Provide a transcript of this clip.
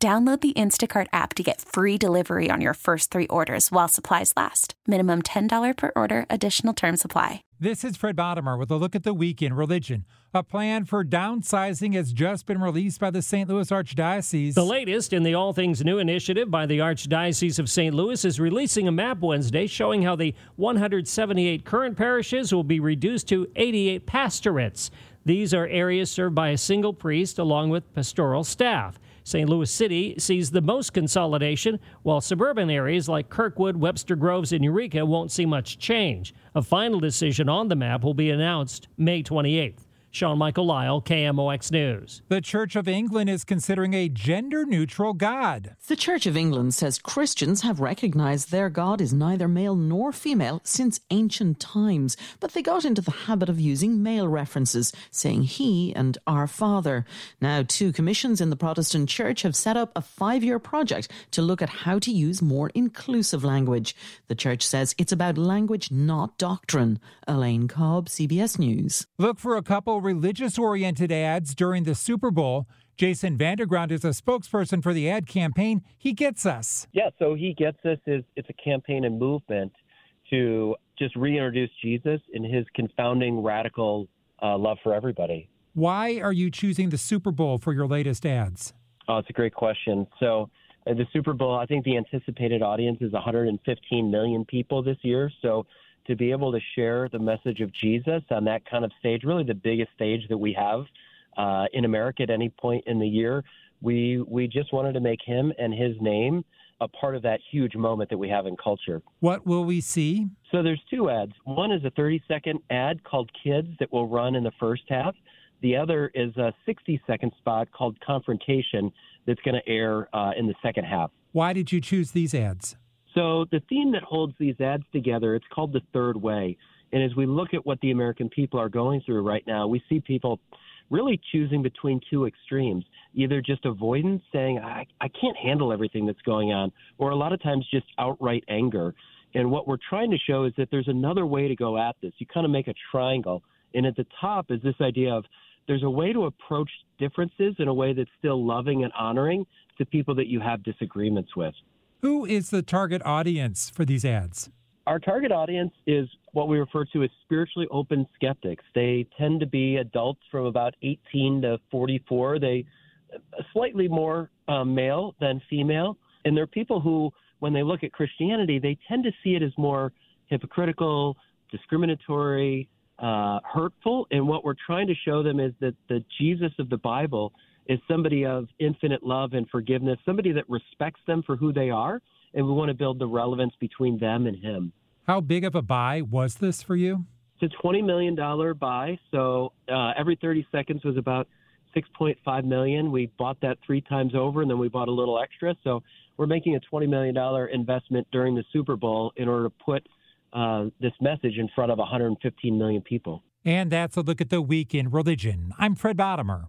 Download the Instacart app to get free delivery on your first three orders while supplies last. Minimum $10 per order, additional term supply. This is Fred Bodimer with a look at the week in religion. A plan for downsizing has just been released by the St. Louis Archdiocese. The latest in the All Things New initiative by the Archdiocese of St. Louis is releasing a map Wednesday showing how the 178 current parishes will be reduced to 88 pastorates. These are areas served by a single priest along with pastoral staff. St. Louis City sees the most consolidation, while suburban areas like Kirkwood, Webster Groves, and Eureka won't see much change. A final decision on the map will be announced May 28th. Sean Michael Lyle, KMOX News. The Church of England is considering a gender neutral God. The Church of England says Christians have recognized their God is neither male nor female since ancient times, but they got into the habit of using male references, saying he and our Father. Now, two commissions in the Protestant Church have set up a five year project to look at how to use more inclusive language. The Church says it's about language, not doctrine. Elaine Cobb, CBS News. Look for a couple religious oriented ads during the Super Bowl. Jason Vanderground is a spokesperson for the ad campaign. He gets us. Yeah, so he gets us is it's a campaign and movement to just reintroduce Jesus in his confounding radical uh, love for everybody. Why are you choosing the Super Bowl for your latest ads? Oh, it's a great question. So uh, the Super Bowl, I think the anticipated audience is 115 million people this year. So to be able to share the message of Jesus on that kind of stage, really the biggest stage that we have uh, in America at any point in the year, we we just wanted to make him and his name a part of that huge moment that we have in culture. What will we see? So there's two ads. One is a 30 second ad called Kids that will run in the first half. The other is a 60 second spot called Confrontation that's going to air uh, in the second half. Why did you choose these ads? So the theme that holds these ads together, it's called the third way. And as we look at what the American people are going through right now, we see people really choosing between two extremes either just avoidance, saying, I, I can't handle everything that's going on, or a lot of times just outright anger. And what we're trying to show is that there's another way to go at this. You kind of make a triangle. And at the top is this idea of there's a way to approach differences in a way that's still loving and honoring to people that you have disagreements with. Who is the target audience for these ads? Our target audience is what we refer to as spiritually open skeptics. They tend to be adults from about 18 to 44. They slightly more uh, male than female, and they're people who, when they look at Christianity, they tend to see it as more hypocritical, discriminatory, uh, hurtful. And what we're trying to show them is that the Jesus of the Bible is somebody of infinite love and forgiveness, somebody that respects them for who they are, and we want to build the relevance between them and him. How big of a buy was this for you? It's a $20 million buy, so uh, every 30 seconds was about 6.5 million. We bought that three times over, and then we bought a little extra. So we're making a 20 million dollar investment during the Super Bowl in order to put uh, this message in front of 115 million people. And that's a look at the week in religion. I'm Fred Bodimer.